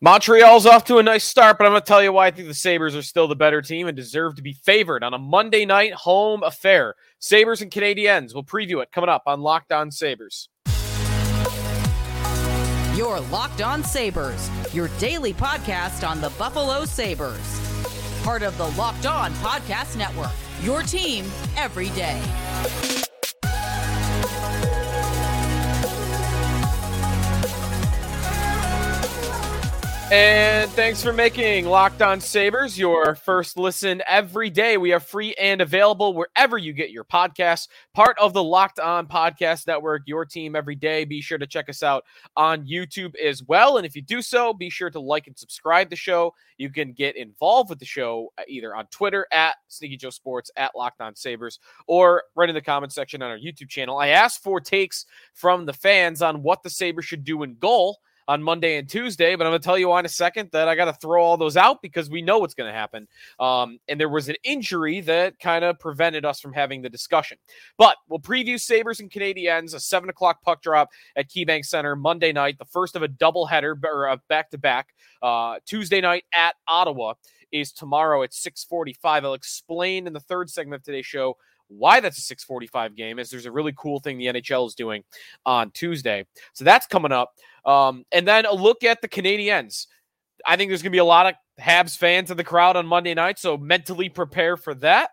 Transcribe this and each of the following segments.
Montreal's off to a nice start, but I'm going to tell you why I think the Sabres are still the better team and deserve to be favored on a Monday night home affair. Sabres and Canadiens. We'll preview it coming up on Locked On Sabres. Your Locked On Sabres, your daily podcast on the Buffalo Sabres. Part of the Locked On Podcast Network, your team every day. And thanks for making Locked On Sabres your first listen every day. We are free and available wherever you get your podcasts. Part of the Locked On Podcast Network, your team every day. Be sure to check us out on YouTube as well. And if you do so, be sure to like and subscribe the show. You can get involved with the show uh, either on Twitter at Sneaky Joe Sports, at Locked On Sabres, or right in the comment section on our YouTube channel. I asked for takes from the fans on what the Sabres should do in goal on Monday and Tuesday. But I'm going to tell you why in a second that I got to throw all those out because we know what's going to happen. Um, and there was an injury that kind of prevented us from having the discussion. But we'll preview Sabres and Canadiens, a seven o'clock puck drop at KeyBank Center Monday night, the first of a doubleheader or a back to back. Tuesday night at Ottawa is tomorrow at 6:45. I'll explain in the third segment of today's show why that's a 645 game is there's a really cool thing the NHL is doing on Tuesday. So that's coming up. Um, and then a look at the Canadiens. I think there's going to be a lot of Habs fans in the crowd on Monday night, so mentally prepare for that.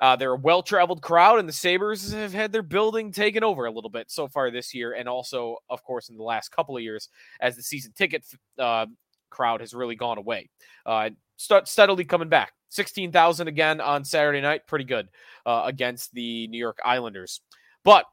Uh, they're a well traveled crowd, and the Sabres have had their building taken over a little bit so far this year, and also, of course, in the last couple of years as the season ticket uh, crowd has really gone away. Uh, start steadily coming back. 16,000 again on Saturday night. Pretty good uh, against the New York Islanders. But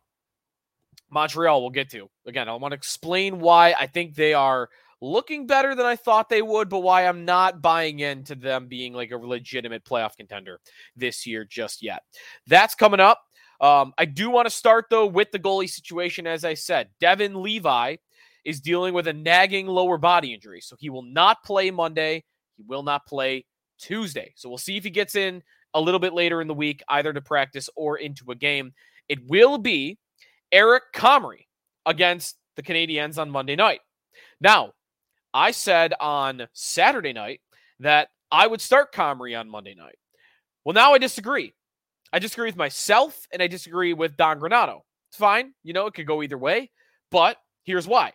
Montreal, we'll get to. Again, I want to explain why I think they are looking better than I thought they would, but why I'm not buying into them being like a legitimate playoff contender this year just yet. That's coming up. Um, I do want to start though with the goalie situation. As I said, Devon Levi is dealing with a nagging lower body injury, so he will not play Monday. He will not play Tuesday. So we'll see if he gets in a little bit later in the week, either to practice or into a game. It will be Eric Comrie against the Canadiens on Monday night. Now, I said on Saturday night that I would start Comrie on Monday night. Well, now I disagree. I disagree with myself and I disagree with Don Granato. It's fine. You know, it could go either way. But here's why.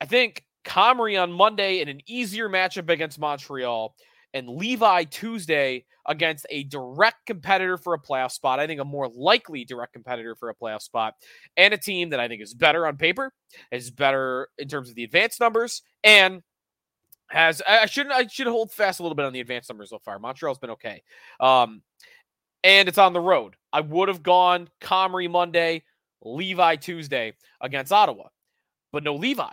I think Comrie on Monday in an easier matchup against Montreal and Levi Tuesday against a direct competitor for a playoff spot. I think a more likely direct competitor for a playoff spot, and a team that I think is better on paper, is better in terms of the advanced numbers, and has I shouldn't I should hold fast a little bit on the advanced numbers so far. Montreal's been okay. Um, and it's on the road. I would have gone Comrie Monday, Levi Tuesday against Ottawa, but no Levi.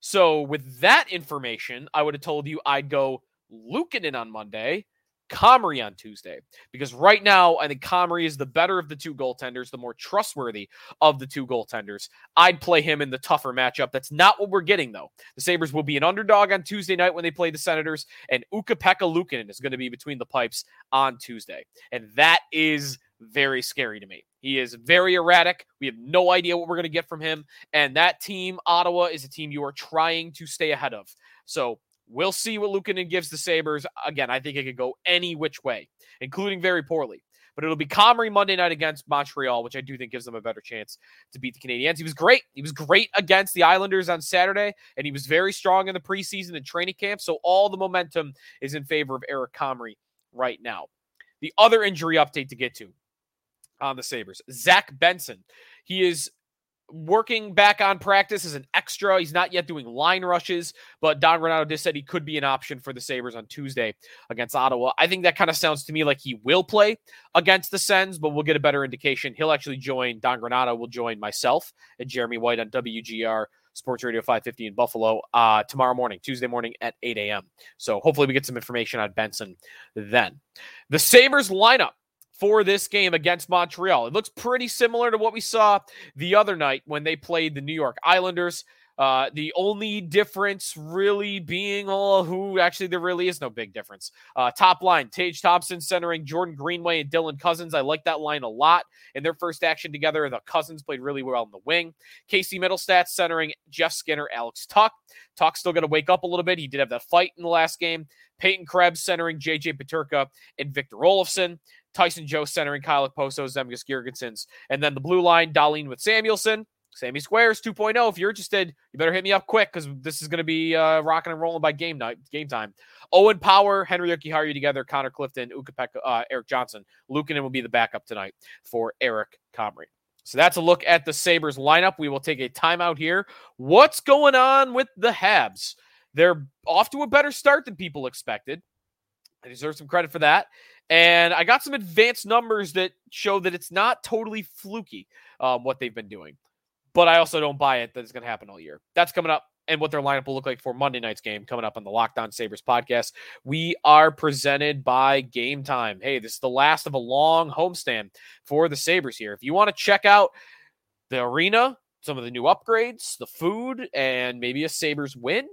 So with that information, I would have told you I'd go Luukkonen on Monday, Comrie on Tuesday. Because right now, I think Comrie is the better of the two goaltenders, the more trustworthy of the two goaltenders. I'd play him in the tougher matchup. That's not what we're getting, though. The Sabres will be an underdog on Tuesday night when they play the Senators, and Ukko-Pekka Luukkonen is going to be between the pipes on Tuesday. And that is very scary to me. He is very erratic. We have no idea what we're going to get from him. And that team, Ottawa, is a team you are trying to stay ahead of. So We'll see what Luukkonen gives the Sabres. Again, I think it could go any which way, including very poorly. But it'll be Comrie Monday night against Montreal, which I do think gives them a better chance to beat the Canadiens. He was great. He was great against the Islanders on Saturday, and he was very strong in the preseason and training camp. So all the momentum is in favor of Eric Comrie right now. The other injury update to get to on the Sabres Zach Benson. He is working back on practice as an extra. He's not yet doing line rushes, but Don Granato just said he could be an option for the Sabres on Tuesday against Ottawa. I think that kind of sounds to me like he will play against the Sens, but we'll get a better indication. He'll actually join, Don Granato will join myself and Jeremy White on WGR Sports Radio 550 in Buffalo uh, tomorrow morning, Tuesday morning at 8 a.m. So hopefully we get some information on Benson then. The Sabres lineup for this game against Montreal. It looks pretty similar to what we saw the other night when they played the New York Islanders. Uh, the only difference really being, oh, who actually there really is no big difference. Uh, top line, Tage Thompson centering Jordan Greenway and Dylan Cozens. I like that line a lot. In their first action together, the Cozens played really well in the wing. Casey Mittelstadt centering Jeff Skinner, Alex Tuch. Tuch's still going to wake up a little bit. He did have that fight in the last game. Peyton Krebs centering JJ Peterka and Victor Olofsson. Tyson Jost centering Kyle Okposo, Zemgus Girgensons. And then the blue line, Dahlin with Samuelsson. Sammy Squares 2.0. If you're interested, you better hit me up quick because this is going to be uh, rocking and rolling by game night, game time. Owen Power, Henry Jokiharju together, Connor Clifton, Ukko-Pekka, uh, Erik Johnson. Luukkonen will be the backup tonight for Eric Comrie. So that's a look at the Sabres lineup. We will take a timeout here. What's going on with the Habs? They're off to a better start than people expected. I deserve some credit for that. And I got some advanced numbers that show that it's not totally fluky um, what they've been doing but I also don't buy it that it's going to happen all year. That's coming up and what their lineup will look like for Monday night's game coming up on the Locked On Sabres podcast. We are presented by Game Time. Hey, this is the last of a long homestand for the Sabres here. If you want to check out the arena, some of the new upgrades, the food, and maybe a Sabres win,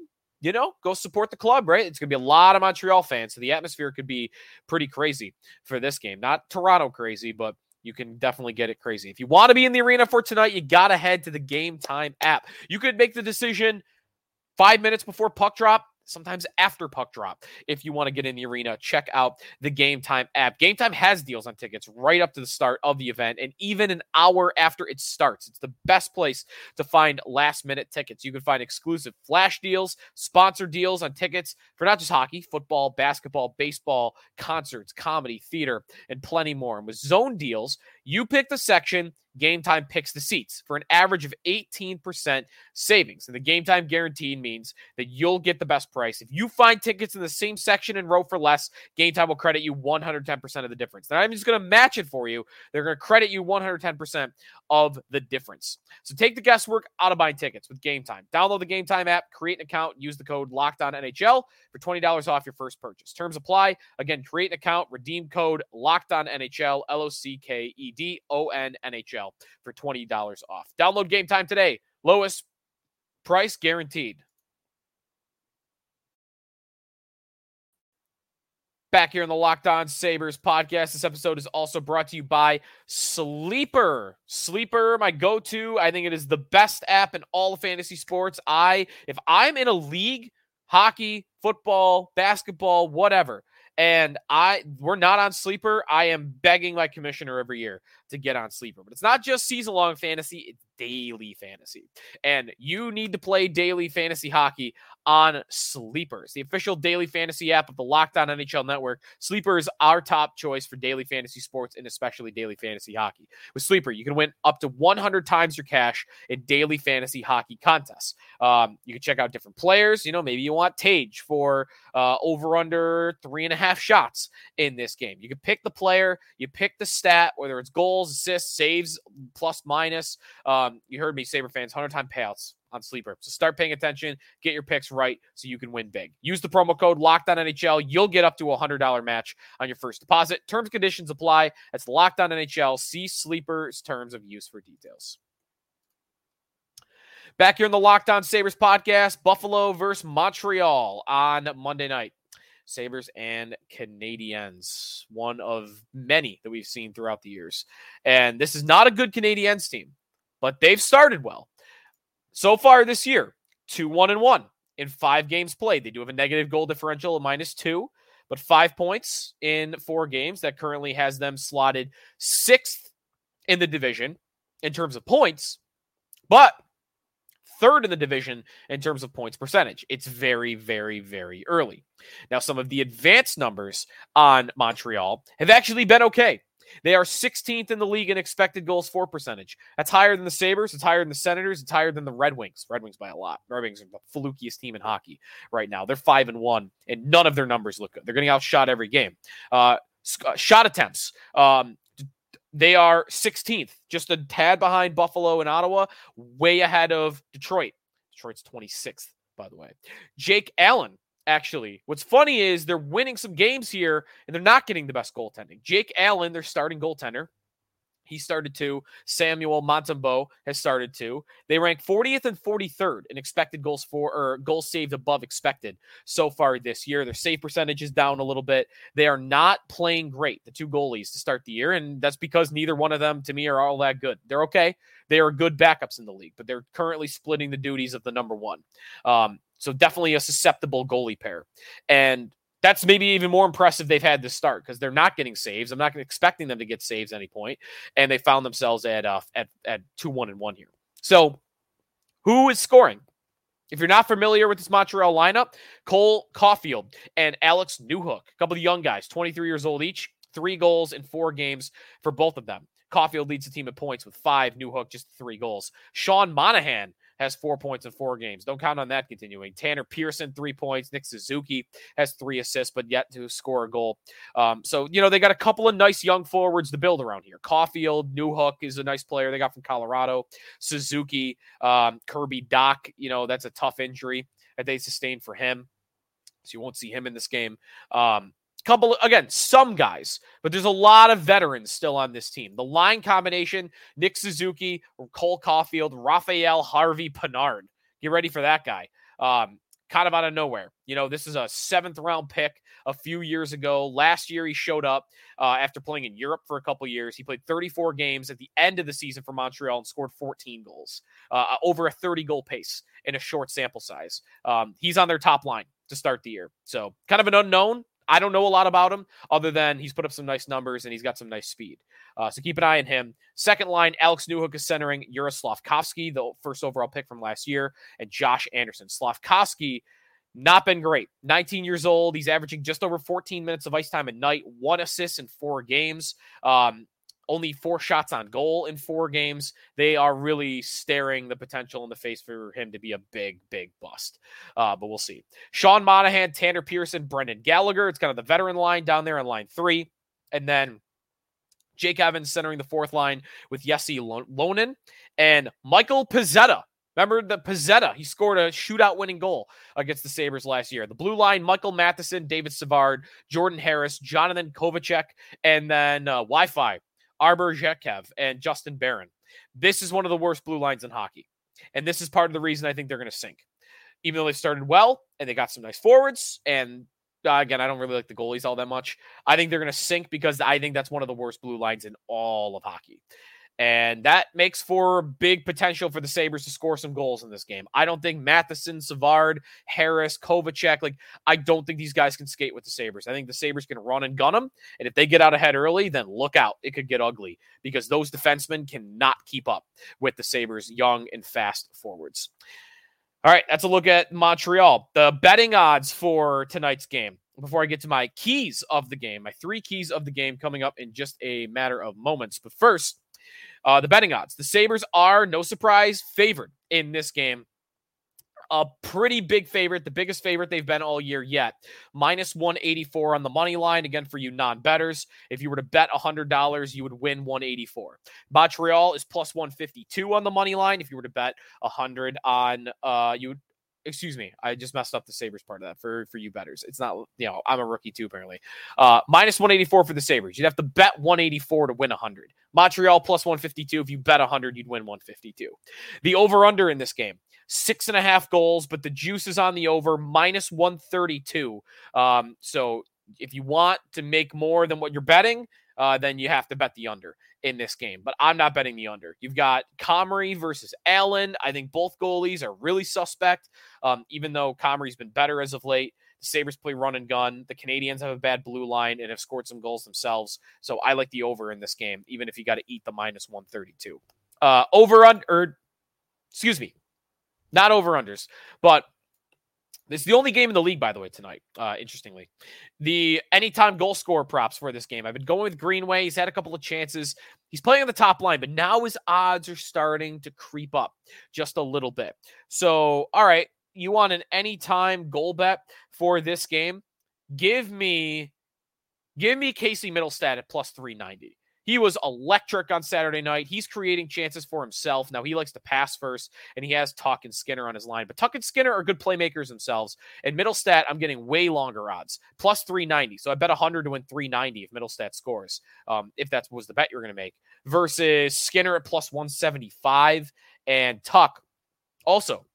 you know, go support the club, right? It's going to be a lot of Montreal fans. So the atmosphere could be pretty crazy for this game. Not Toronto crazy, but you can definitely get it crazy. If you want to be in the arena for tonight, you got to head to the Game Time app. You could make the decision five minutes before puck drop sometimes after puck drop. If you want to get mm-hmm. in the arena, check out the Game Time app. Game Time has deals on tickets right up to the start of the event and even an hour after it starts. It's the best place to find last minute tickets. You can find exclusive flash deals, sponsor deals on tickets for not just hockey, football, basketball, baseball, concerts, comedy, theater, and plenty more. And with zone deals, you pick the section Game Time picks the seats for an average of 18% savings. And the Game Time guarantee means that you'll get the best price. If you find tickets in the same section and row for less, Game Time will credit you 110% of the difference. They're not just going to match it for you, they're going to credit you 110% of the difference. So take the guesswork out of buying tickets with Game Time. Download the Game Time app, create an account, use the code NHL for $20 off your first purchase. Terms apply. Again, create an account, redeem code NHL L O C K E D O N N H L for $20 off. Download Game Time today. Lowest price guaranteed. Back here in the Locked On Sabres podcast. This episode is also brought to you by Sleeper. Sleeper, my go to. I think it is the best app in all of fantasy sports. I, if I'm in a league, hockey, football, basketball, whatever, and I we're not on sleeper. I am begging my commissioner every year to get on sleeper. But it's not just season long fantasy, it's daily fantasy. And you need to play daily fantasy hockey on Sleepers, the official daily fantasy app of the Locked On NHL Network. Sleeper is our top choice for daily fantasy sports and especially daily fantasy hockey. With Sleeper, you can win up to 100 times your cash in daily fantasy hockey contests. Um, you can check out different players. You know, maybe you want Tage for uh, over under three and a half shots in this game. You can pick the player, you pick the stat, whether it's goals, assists, saves, plus minus. Um, you heard me, Sabre fans, 100 time payouts on Sleeper. So start paying attention, get your picks right so you can win big. Use the promo code Locked On NHL. You'll get up to a $100 match on your first deposit. Terms conditions apply. That's Locked On NHL. See Sleeper's terms of use for details. Back here in the Locked On Sabres podcast, Buffalo versus Montreal on Monday night. Sabres and Canadiens, one of many that we've seen throughout the years. And this is not a good Canadiens team, but they've started well. So far this year, 2 1 and 1 in five games played. They do have a negative goal differential of minus two, but five points in four games. That currently has them slotted sixth in the division in terms of points, but third in the division in terms of points percentage. It's very, very, very early. Now, some of the advanced numbers on Montreal have actually been okay. They are 16th in the league in expected goals for percentage. That's higher than the Sabres. It's higher than the Senators. It's higher than the Red Wings. Red Wings by a lot. Red Wings are the flukiest team in hockey right now. They're five and one, and none of their numbers look good. They're getting outshot every game. Uh, uh shot attempts. Um, they are 16th, just a tad behind Buffalo and Ottawa, way ahead of Detroit. Detroit's 26th, by the way. Jake Allen actually. What's funny is they're winning some games here and they're not getting the best goaltending. Jake Allen, their starting goaltender, He started to. Samuel Montembeault has started to. They rank 40th and 43rd in expected goals for or goals saved above expected so far this year. Their save percentage is down a little bit. They are not playing great, the two goalies to start the year, and that's because neither one of them to me are all that good. They're okay. They are good backups in the league, but they're currently splitting the duties of the number one. Um, so definitely a susceptible goalie pair. And that's maybe even more impressive they've had this start because they're not getting saves. I'm not expecting them to get saves any point, and they found themselves at uh, at at two one and one here. So, who is scoring? If you're not familiar with this Montreal lineup, Cole Caufield and Alex Newhook, a couple of young guys, 23 years old each, three goals in four games for both of them. Caufield leads the team in points with five. Newhook just three goals. Sean Monahan has four points in four games. Don't count on that continuing. Tanner Pearson, three points. Nick Suzuki has three assists, but yet to score a goal. Um, so, you know, they got a couple of nice young forwards to build around here. Caufield, Newhook is a nice player they got from Colorado. Suzuki, um, Kirby Dach, you know, that's a tough injury that they sustained for him. So you won't see him in this game. Um, couple again some guys but there's a lot of veterans still on this team. The line combination nick suzuki cole caufield raphael harvey pinard. Get ready for that guy. Um, kind of out of nowhere. You know this is a seventh round pick a few years ago. Last year he showed up uh, after playing in europe for a couple years. He played 34 games at the end of the season for montreal and scored 14 goals uh, over a 30 goal pace in a short sample size. Um, he's on their top line to start the year. So kind of an unknown I don't know a lot about him other than he's put up some nice numbers and he's got some nice speed. Uh, so keep an eye on him. Second line, Alex Newhook is centering Juraj Slafkovsky, the first overall pick from last year, and Josh Anderson. Slafkovsky, not been great. 19 years old. He's averaging just over 14 minutes of ice time a night, one assist in four games. Um, only four shots on goal in four games. They are really staring the potential in the face for him to be a big, big bust. Uh, but we'll see. Sean Monahan, Tanner Pearson, Brendan Gallagher. It's kind of the veteran line down there in line three. And then Jake Evans centering the fourth line with Jesse Ylönen and Michael Pezzetta. Remember the Pezzetta? He scored a shootout winning goal against the Sabres last year. The blue line, Michael Matheson, David Savard, Jordan Harris, Jonathan Kovacevic, and then uh, Wi Fi Arber Xhekaj, and Justin Barron. This is one of the worst blue lines in hockey. And this is part of the reason I think they're going to sink. Even though they started well and they got some nice forwards, and uh, again, I don't really like the goalies all that much. I think they're going to sink because I think that's one of the worst blue lines in all of hockey. And that makes for big potential for the Sabres to score some goals in this game. I don't think Matheson, Savard, Harris, Kovacevic, like, I don't think these guys can skate with the Sabres. I think the Sabres can run and gun them. And if they get out ahead early, then look out. It could get ugly because those defensemen cannot keep up with the Sabres' young and fast forwards. All right, that's a look at Montreal. The betting odds for tonight's game before I get to my keys of the game, my three keys of the game coming up in just a matter of moments. But first, uh, the betting odds. The Sabres are, no surprise, favored in this game. A pretty big favorite, the biggest favorite they've been all year yet. Minus 184 on the money line. Again, for you non betters, if you were to bet $100, you would win 184. Montreal is plus 152 on the money line. If you were to bet 100 on, uh, you excuse me, I just messed up the Sabres part of that for, for you betters. It's not, you know, I'm a rookie too, apparently. Uh, minus 184 for the Sabres. You'd have to bet 184 to win 100. Montreal plus 152. If you bet 100, you'd win 152. The over under in this game, six and a half goals, but the juice is on the over, minus 132. Um, so if you want to make more than what you're betting, uh, then you have to bet the under in this game. But I'm not betting the under. You've got Comrie versus Allen. I think both goalies are really suspect, um, even though Comrie's been better as of late. The Sabres play run and gun. The Canadiens have a bad blue line and have scored some goals themselves. So I like the over in this game, even if you got to eat the minus 132. Uh, over under, excuse me, not over unders, but this is the only game in the league, by the way, tonight. Uh, interestingly, the anytime goal score props for this game. I've been going with Greenway. He's had a couple of chances. He's playing on the top line, but now his odds are starting to creep up just a little bit. So, all right, you want an anytime goal bet for this game? Give me, give me Casey Mittelstadt at plus three ninety. He was electric on Saturday night. He's creating chances for himself. Now he likes to pass first, and he has Tuch and Skinner on his line. But Tuch and Skinner are good playmakers themselves. And Mittelstadt, I'm getting way longer odds, plus 390. So I bet 100 to win 390 if Mittelstadt scores, um, if that was the bet you were going to make, versus Skinner at plus 175 and Tuch also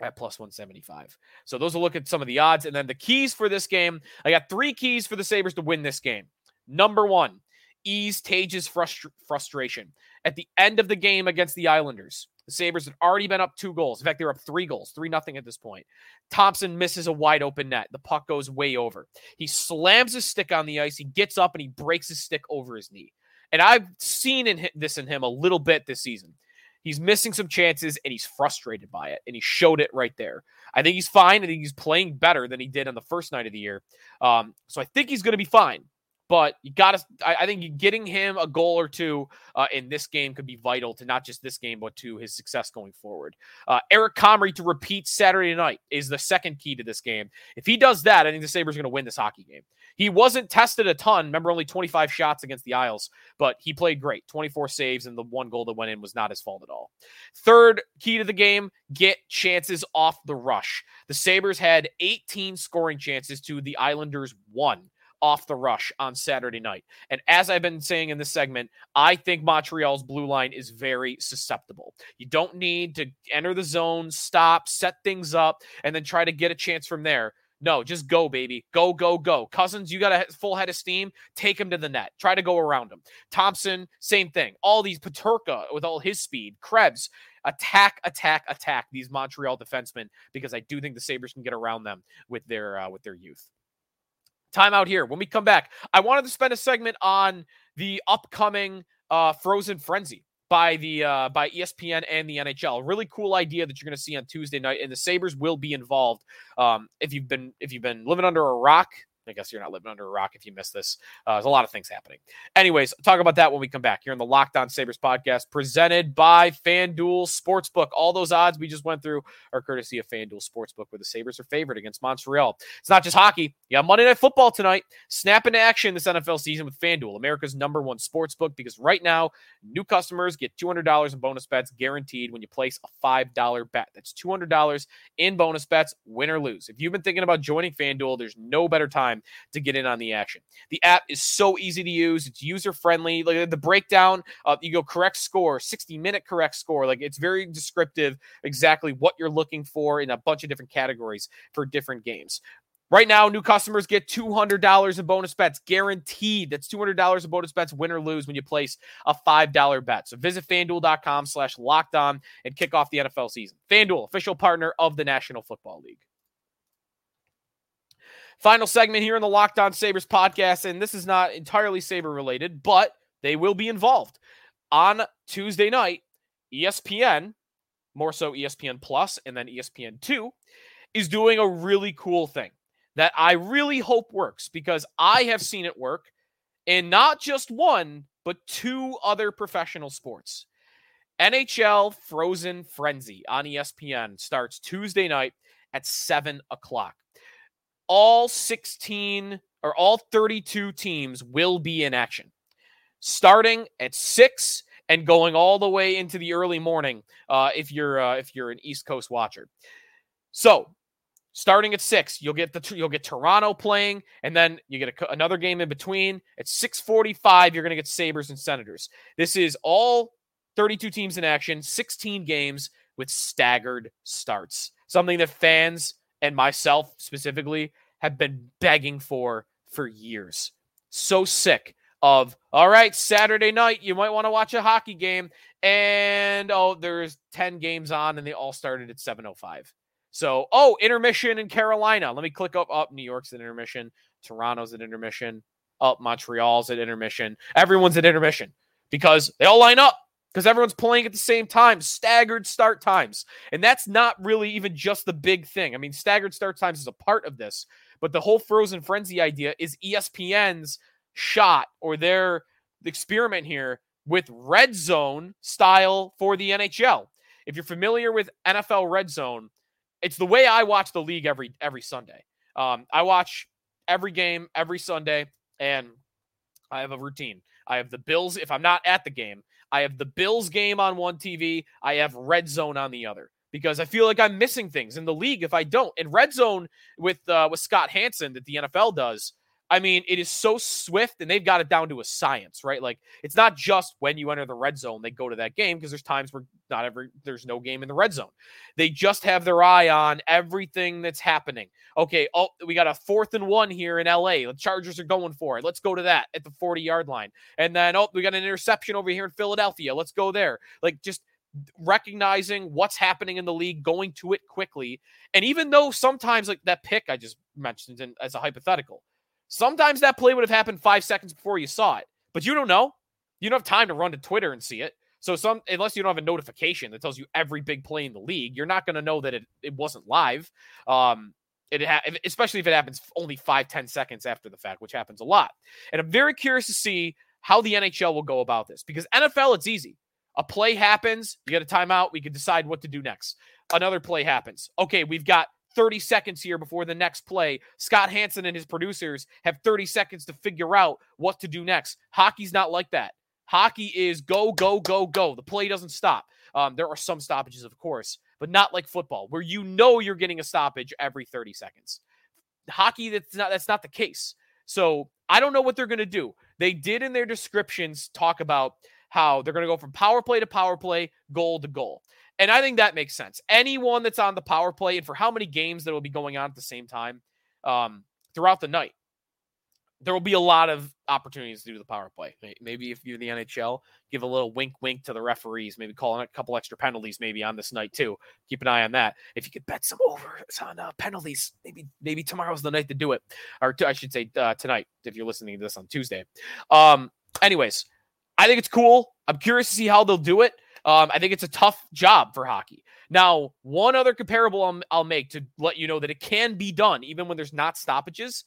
at plus 175. So those will look at some of the odds. And then the keys for this game I got three keys for the Sabres to win this game. Number one, ease Tage's frustra- frustration. At the end of the game against the Islanders, the Sabres had already been up two goals. In fact, they're up three goals, three nothing at this point. Thompson misses a wide open net. The puck goes way over. He slams his stick on the ice. He gets up and he breaks his stick over his knee. And I've seen in this in him a little bit this season. He's missing some chances and he's frustrated by it. And he showed it right there. I think he's fine. I think he's playing better than he did on the first night of the year. Um, so I think he's going to be fine. But you got to, I, I, think getting him a goal or two uh, in this game could be vital to not just this game, but to his success going forward. Uh, Eric Comrie to repeat Saturday night is the second key to this game. If he does that, I think the Sabres are going to win this hockey game. He wasn't tested a ton. Remember, only 25 shots against the Isles, but he played great 24 saves, and the one goal that went in was not his fault at all. Third key to the game get chances off the rush. The Sabres had 18 scoring chances to the Islanders one off the rush on Saturday night. And as I've been saying in this segment, I think Montreal's blue line is very susceptible. You don't need to enter the zone, stop, set things up, and then try to get a chance from there. No, just go, baby. Go, go, go. Cozens, you got a full head of steam. Take him to the net. Try to go around him. Thompson, same thing. All these Peterka with all his speed. Krebs, attack, attack, attack these Montreal defensemen because I do think the Sabres can get around them with their uh, with their youth. Time out here. When we come back, I wanted to spend a segment on the upcoming uh, Frozen Frenzy by the uh, by ESPN and the NHL. Really cool idea that you're going to see on Tuesday night, and the Sabres will be involved. Um, if you've been if you've been living under a rock, I guess you're not living under a rock if you missed this. Uh, there's a lot of things happening. Anyways, talk about that when we come back here in the Locked On Sabres podcast presented by FanDuel Sportsbook. All those odds we just went through are courtesy of FanDuel Sportsbook, where the Sabres are favored against Montreal. It's not just hockey. You got Monday Night Football tonight. Snap into action this NFL season with FanDuel, America's number one sportsbook, because right now, new customers get $200 in bonus bets guaranteed when you place a $5 bet. That's $200 in bonus bets, win or lose. If you've been thinking about joining FanDuel, there's no better time time to get in on the action. The app is so easy to use. It's user friendly. Like the breakdown, uh, you go correct score, 60 minute correct score. Like it's very descriptive, exactly what you're looking for in a bunch of different categories for different games. Right now, new customers get $200 in bonus bets guaranteed. That's $200 in bonus bets, win or lose, when you place a $5 bet. So visit fanduel.com slash locked on and kick off the NFL season. Fanduel, official partner of the National Football League. Final segment here in the Locked On Sabres podcast, and this is not entirely Sabre related, but they will be involved. On Tuesday night, ESPN, more so ESPN Plus and then ESPN 2, is doing a really cool thing that I really hope works because I have seen it work in not just one, but two other professional sports. NHL Frozen Frenzy on ESPN starts Tuesday night at 7 o'clock all 16 or all 32 teams will be in action. Starting at 6 and going all the way into the early morning uh, if you're uh, if you're an east coast watcher. So starting at 6 you'll get the you'll get toronto playing and then you get a, another game in between. At 6:45 you're going to get sabres and senators. This is all 32 teams in action 16 games with staggered starts. Something that fans and myself specifically have been begging for for years. So sick of all right, Saturday night, you might want to watch a hockey game. And oh, there's 10 games on, and they all started at 705. So, oh, intermission in Carolina. Let me click up up New York's at intermission, Toronto's at intermission, up Montreal's at intermission. Everyone's at intermission because they all line up because everyone's playing at the same time, staggered start times. And that's not really even just the big thing. I mean, staggered start times is a part of this, but the whole frozen frenzy idea is ESPN's shot or their experiment here with red zone style for the NHL. If you're familiar with NFL red zone, it's the way I watch the league every every Sunday. Um, I watch every game every Sunday, and I have a routine. I have the Bills. If I'm not at the game, I have the Bills game on one TV. I have Red Zone on the other because I feel like I'm missing things in the league if I don't. And Red Zone with uh, with Scott Hanson that the NFL does I mean, it is so swift and they've got it down to a science, right? Like it's not just when you enter the red zone, they go to that game because there's times where not every there's no game in the red zone. They just have their eye on everything that's happening. Okay, oh, we got a fourth and one here in LA. The Chargers are going for it. Let's go to that at the 40 yard line. And then, oh, we got an interception over here in Philadelphia. Let's go there. Like just recognizing what's happening in the league, going to it quickly. And even though sometimes like that pick I just mentioned in, as a hypothetical, Sometimes that play would have happened five seconds before you saw it, but you don't know. You don't have time to run to Twitter and see it. So some unless you don't have a notification that tells you every big play in the league, you're not going to know that it, it wasn't live. Um, it ha- especially if it happens only five ten seconds after the fact, which happens a lot. And I'm very curious to see how the NHL will go about this because NFL it's easy. A play happens, you get a timeout, we can decide what to do next. Another play happens. Okay, we've got 30 seconds here before the next play. Scott Hanson and his producers have 30 seconds to figure out what to do next. Hockey's not like that. Hockey is go, go, go, go. The play doesn't stop. Um, there are some stoppages, of course, but not like football, where you know you're getting a stoppage every 30 seconds. Hockey, that's not that's not the case. So I don't know what they're gonna do. They did in their descriptions talk about how they're gonna go from power play to power play, goal to goal. And I think that makes sense. Anyone that's on the power play and for how many games that will be going on at the same time um, throughout the night, there will be a lot of opportunities to do the power play. Maybe if you're in the NHL, give a little wink, wink to the referees. Maybe call a couple extra penalties, maybe on this night too. Keep an eye on that. If you could bet some overs on uh, penalties, maybe maybe tomorrow's the night to do it, or t- I should say uh, tonight if you're listening to this on Tuesday. Um, anyways, I think it's cool. I'm curious to see how they'll do it. Um, I think it's a tough job for hockey. Now, one other comparable I'll, I'll make to let you know that it can be done even when there's not stoppages.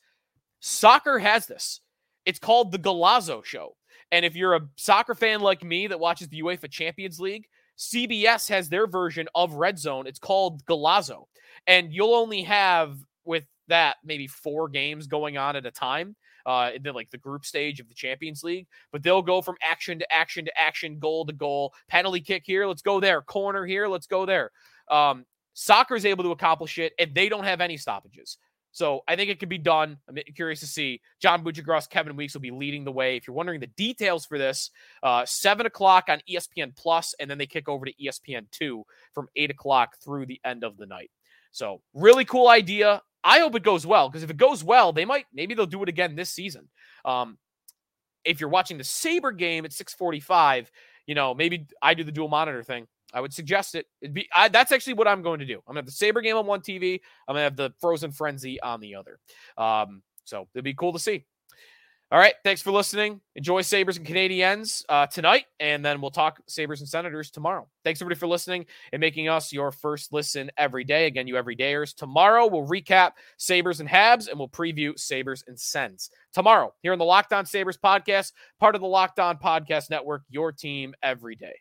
Soccer has this. It's called the Golazo Show. And if you're a soccer fan like me that watches the UEFA Champions League, CBS has their version of Red Zone. It's called Golazo. And you'll only have with that maybe four games going on at a time uh, in the, like the group stage of the Champions League. But they'll go from action to action to action, goal to goal, penalty kick here, let's go there, corner here, let's go there. Um, soccer is able to accomplish it, and they don't have any stoppages. So I think it can be done. I'm curious to see. John Buccigross, Kevin Weeks will be leading the way. If you're wondering the details for this, uh, seven o'clock on ESPN Plus, and then they kick over to ESPN two from eight o'clock through the end of the night. So really cool idea. I hope it goes well because if it goes well, they might maybe they'll do it again this season. Um, if you're watching the Saber game at 6:45, you know maybe I do the dual monitor thing. I would suggest it. It'd be I, that's actually what I'm going to do. I'm gonna have the Saber game on one TV. I'm gonna have the Frozen Frenzy on the other. Um, so it'd be cool to see. All right. Thanks for listening. Enjoy Sabres and Canadiens uh, tonight, and then we'll talk Sabres and Senators tomorrow. Thanks, everybody, for listening and making us your first listen every day. Again, you everydayers. Tomorrow, we'll recap Sabres and Habs, and we'll preview Sabres and Sens. Tomorrow, here on the Locked On Sabres podcast, part of the Locked On Podcast Network, your team every day.